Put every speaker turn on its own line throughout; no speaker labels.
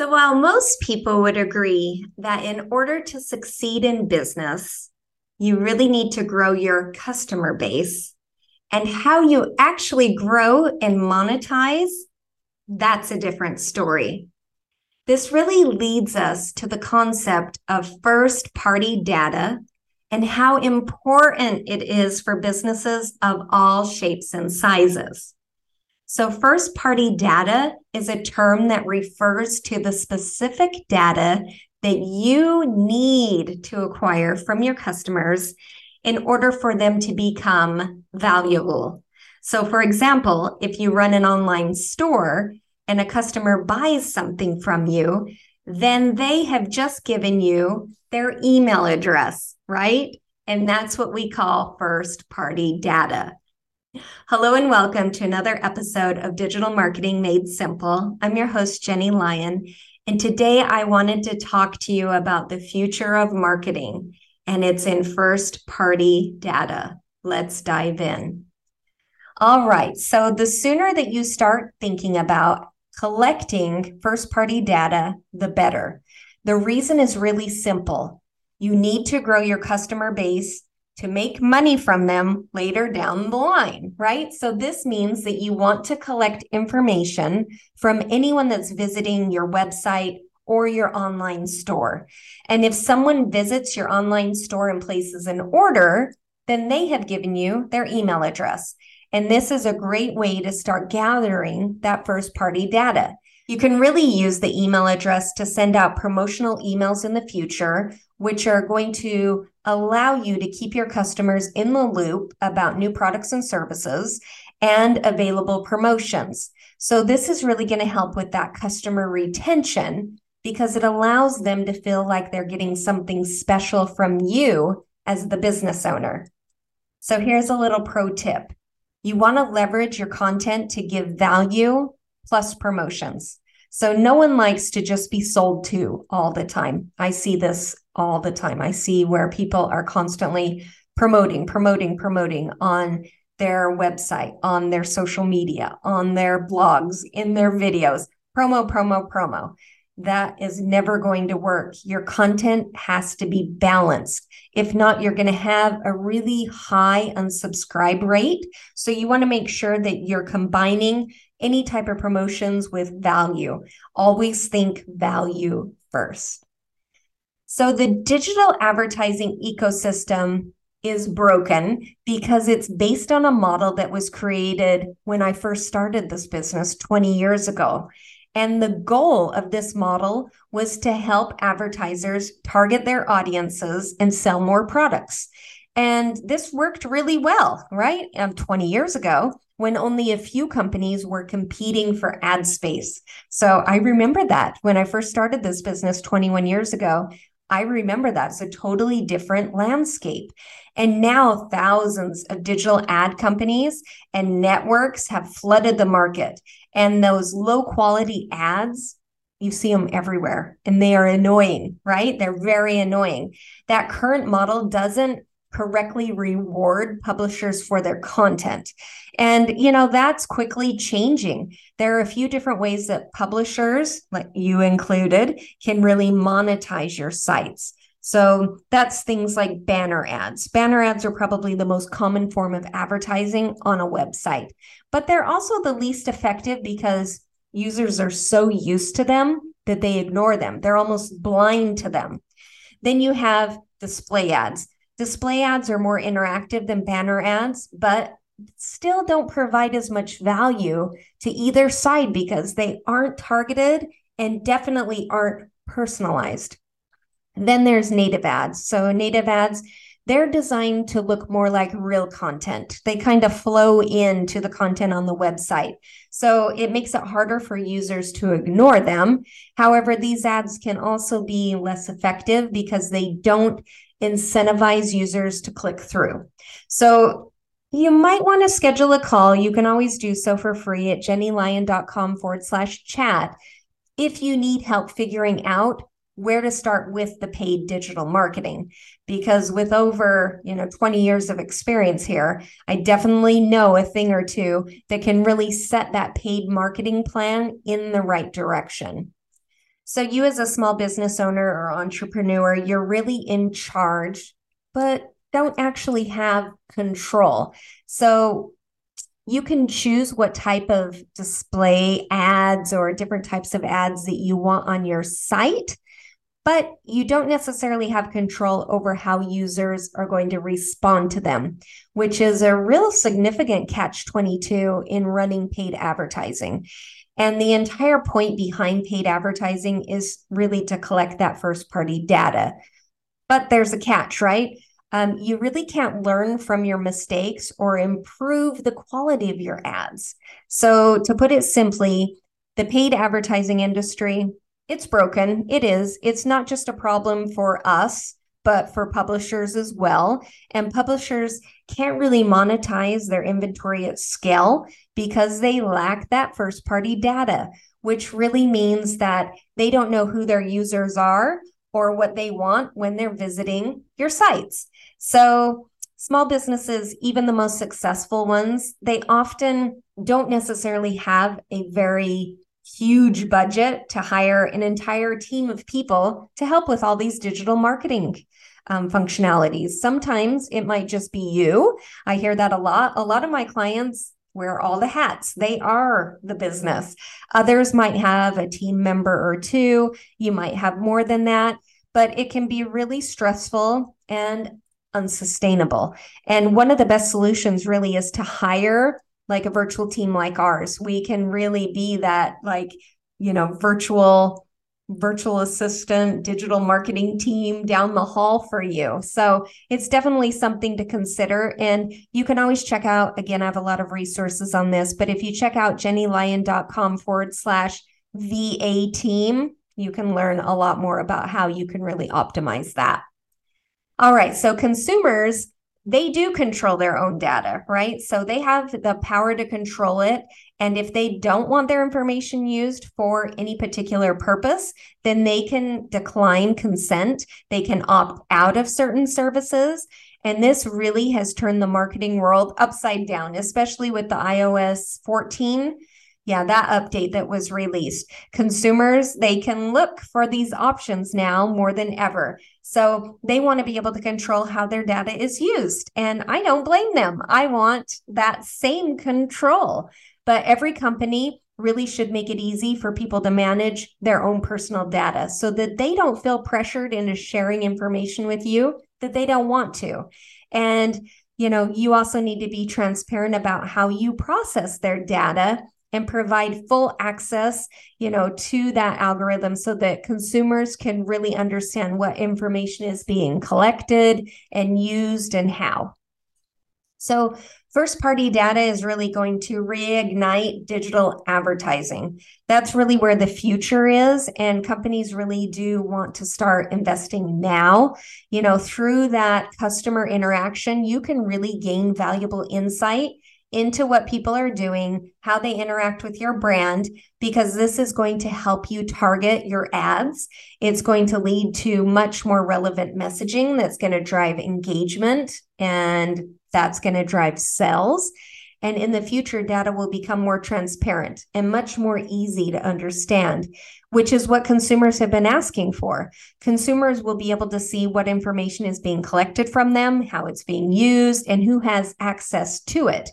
So, while most people would agree that in order to succeed in business, you really need to grow your customer base, and how you actually grow and monetize, that's a different story. This really leads us to the concept of first party data and how important it is for businesses of all shapes and sizes. So, first party data is a term that refers to the specific data that you need to acquire from your customers in order for them to become valuable. So, for example, if you run an online store and a customer buys something from you, then they have just given you their email address, right? And that's what we call first party data. Hello and welcome to another episode of Digital Marketing Made Simple. I'm your host, Jenny Lyon. And today I wanted to talk to you about the future of marketing, and it's in first party data. Let's dive in. All right. So, the sooner that you start thinking about collecting first party data, the better. The reason is really simple. You need to grow your customer base to make money from them later down the line, right? So this means that you want to collect information from anyone that's visiting your website or your online store. And if someone visits your online store and places an order, then they have given you their email address. And this is a great way to start gathering that first party data. You can really use the email address to send out promotional emails in the future, which are going to allow you to keep your customers in the loop about new products and services and available promotions. So, this is really going to help with that customer retention because it allows them to feel like they're getting something special from you as the business owner. So, here's a little pro tip you want to leverage your content to give value plus promotions. So no one likes to just be sold to all the time. I see this all the time. I see where people are constantly promoting, promoting, promoting on their website, on their social media, on their blogs, in their videos, promo, promo, promo. That is never going to work. Your content has to be balanced. If not, you're going to have a really high unsubscribe rate. So you want to make sure that you're combining any type of promotions with value. Always think value first. So the digital advertising ecosystem is broken because it's based on a model that was created when I first started this business 20 years ago. And the goal of this model was to help advertisers target their audiences and sell more products. And this worked really well, right? Um, 20 years ago, when only a few companies were competing for ad space. So I remember that when I first started this business 21 years ago. I remember that it's a totally different landscape. And now thousands of digital ad companies and networks have flooded the market. And those low quality ads, you see them everywhere and they are annoying, right? They're very annoying. That current model doesn't correctly reward publishers for their content. And, you know, that's quickly changing. There are a few different ways that publishers, like you included, can really monetize your sites. So that's things like banner ads. Banner ads are probably the most common form of advertising on a website, but they're also the least effective because users are so used to them that they ignore them. They're almost blind to them. Then you have display ads. Display ads are more interactive than banner ads, but still don't provide as much value to either side because they aren't targeted and definitely aren't personalized. Then there's native ads. So, native ads, they're designed to look more like real content. They kind of flow into the content on the website. So, it makes it harder for users to ignore them. However, these ads can also be less effective because they don't incentivize users to click through. So, you might want to schedule a call. You can always do so for free at jennylyon.com forward slash chat if you need help figuring out where to start with the paid digital marketing. Because with over you know 20 years of experience here i definitely know a thing or two that can really set that paid marketing plan in the right direction. So you as a small business owner or entrepreneur you're really in charge but don't actually have control. So you can choose what type of display ads or different types of ads that you want on your site but you don't necessarily have control over how users are going to respond to them, which is a real significant catch 22 in running paid advertising. And the entire point behind paid advertising is really to collect that first party data. But there's a catch, right? Um, you really can't learn from your mistakes or improve the quality of your ads. So, to put it simply, the paid advertising industry it's broken. It is. It's not just a problem for us, but for publishers as well. And publishers can't really monetize their inventory at scale because they lack that first party data, which really means that they don't know who their users are or what they want when they're visiting your sites. So, small businesses, even the most successful ones, they often don't necessarily have a very huge budget to hire an entire team of people to help with all these digital marketing um, functionalities. Sometimes it might just be you. I hear that a lot. A lot of my clients wear all the hats. They are the business. Others might have a team member or two. You might have more than that, but it can be really stressful and unsustainable. And one of the best solutions really is to hire like a virtual team like ours. We can really be that like, you know, virtual virtual assistant digital marketing team down the hall for you. So it's definitely something to consider. And you can always check out, again, I have a lot of resources on this, but if you check out jennylyon.com forward slash VA team, you can learn a lot more about how you can really optimize that. All right. So consumers they do control their own data, right? So they have the power to control it. And if they don't want their information used for any particular purpose, then they can decline consent. They can opt out of certain services. And this really has turned the marketing world upside down, especially with the iOS 14 yeah, that update that was released. Consumers, they can look for these options now more than ever. So they want to be able to control how their data is used. And I don't blame them. I want that same control. But every company really should make it easy for people to manage their own personal data so that they don't feel pressured into sharing information with you that they don't want to. And you know, you also need to be transparent about how you process their data and provide full access you know to that algorithm so that consumers can really understand what information is being collected and used and how. So first party data is really going to reignite digital advertising. That's really where the future is and companies really do want to start investing now. You know through that customer interaction you can really gain valuable insight into what people are doing, how they interact with your brand, because this is going to help you target your ads. It's going to lead to much more relevant messaging that's going to drive engagement and that's going to drive sales. And in the future, data will become more transparent and much more easy to understand, which is what consumers have been asking for. Consumers will be able to see what information is being collected from them, how it's being used, and who has access to it.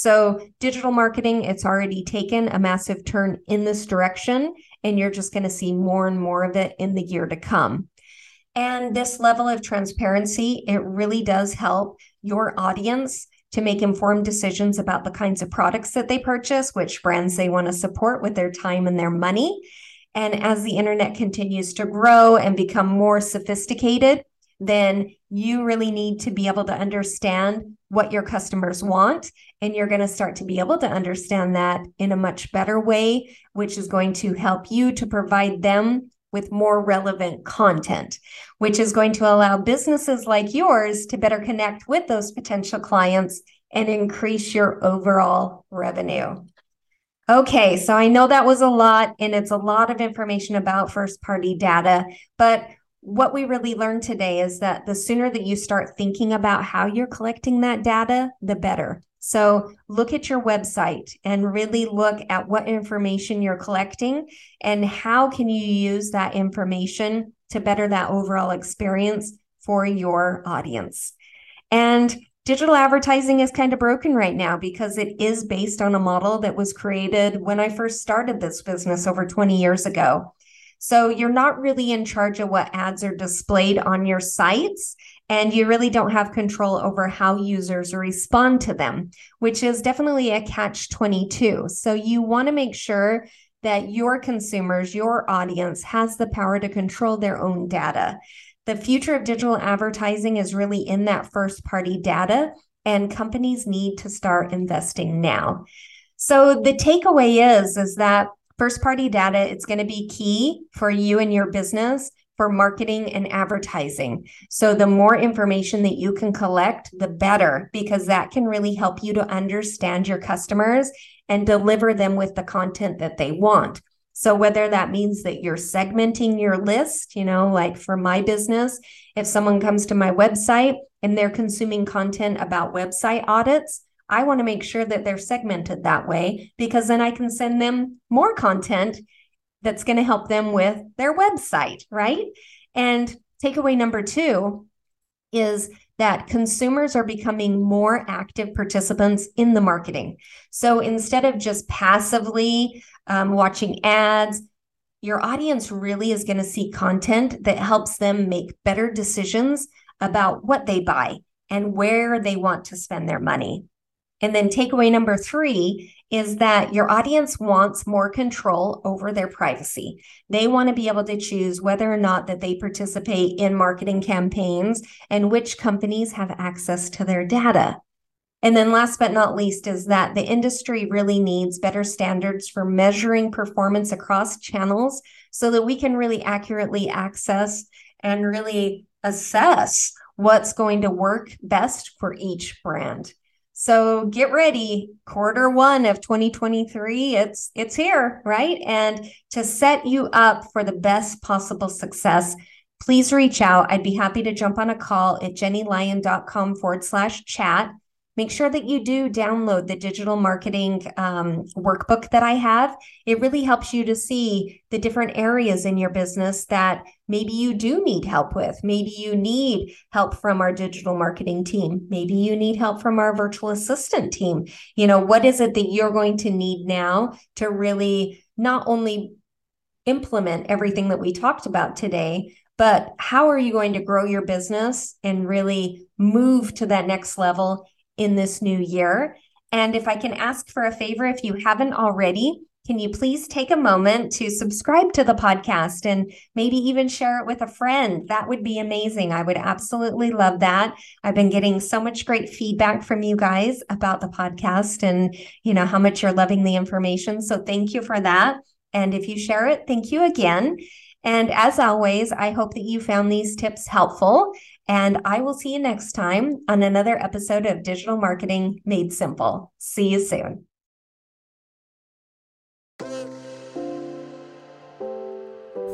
So, digital marketing, it's already taken a massive turn in this direction, and you're just going to see more and more of it in the year to come. And this level of transparency, it really does help your audience to make informed decisions about the kinds of products that they purchase, which brands they want to support with their time and their money. And as the internet continues to grow and become more sophisticated, then you really need to be able to understand what your customers want. And you're going to start to be able to understand that in a much better way, which is going to help you to provide them with more relevant content, which is going to allow businesses like yours to better connect with those potential clients and increase your overall revenue. Okay, so I know that was a lot and it's a lot of information about first party data, but what we really learned today is that the sooner that you start thinking about how you're collecting that data, the better. So look at your website and really look at what information you're collecting and how can you use that information to better that overall experience for your audience. And digital advertising is kind of broken right now because it is based on a model that was created when I first started this business over 20 years ago. So you're not really in charge of what ads are displayed on your sites and you really don't have control over how users respond to them, which is definitely a catch 22. So you want to make sure that your consumers, your audience has the power to control their own data. The future of digital advertising is really in that first party data, and companies need to start investing now. So the takeaway is is that first party data it's going to be key for you and your business for marketing and advertising. So, the more information that you can collect, the better, because that can really help you to understand your customers and deliver them with the content that they want. So, whether that means that you're segmenting your list, you know, like for my business, if someone comes to my website and they're consuming content about website audits, I want to make sure that they're segmented that way because then I can send them more content that's going to help them with their website, right? And takeaway number two is that consumers are becoming more active participants in the marketing. So instead of just passively um, watching ads, your audience really is going to see content that helps them make better decisions about what they buy and where they want to spend their money. And then takeaway number three is that your audience wants more control over their privacy. They want to be able to choose whether or not that they participate in marketing campaigns and which companies have access to their data. And then last but not least is that the industry really needs better standards for measuring performance across channels so that we can really accurately access and really assess what's going to work best for each brand. So get ready, quarter one of 2023. It's it's here, right? And to set you up for the best possible success, please reach out. I'd be happy to jump on a call at jennylyon.com forward slash chat make sure that you do download the digital marketing um, workbook that I have. It really helps you to see the different areas in your business that maybe you do need help with. Maybe you need help from our digital marketing team. Maybe you need help from our virtual assistant team. You know, what is it that you're going to need now to really not only implement everything that we talked about today, but how are you going to grow your business and really move to that next level in this new year. And if I can ask for a favor, if you haven't already, can you please take a moment to subscribe to the podcast and maybe even share it with a friend? That would be amazing. I would absolutely love that. I've been getting so much great feedback from you guys about the podcast and, you know, how much you're loving the information. So thank you for that. And if you share it, thank you again. And as always, I hope that you found these tips helpful and I will see you next time on another episode of Digital Marketing Made Simple. See you soon.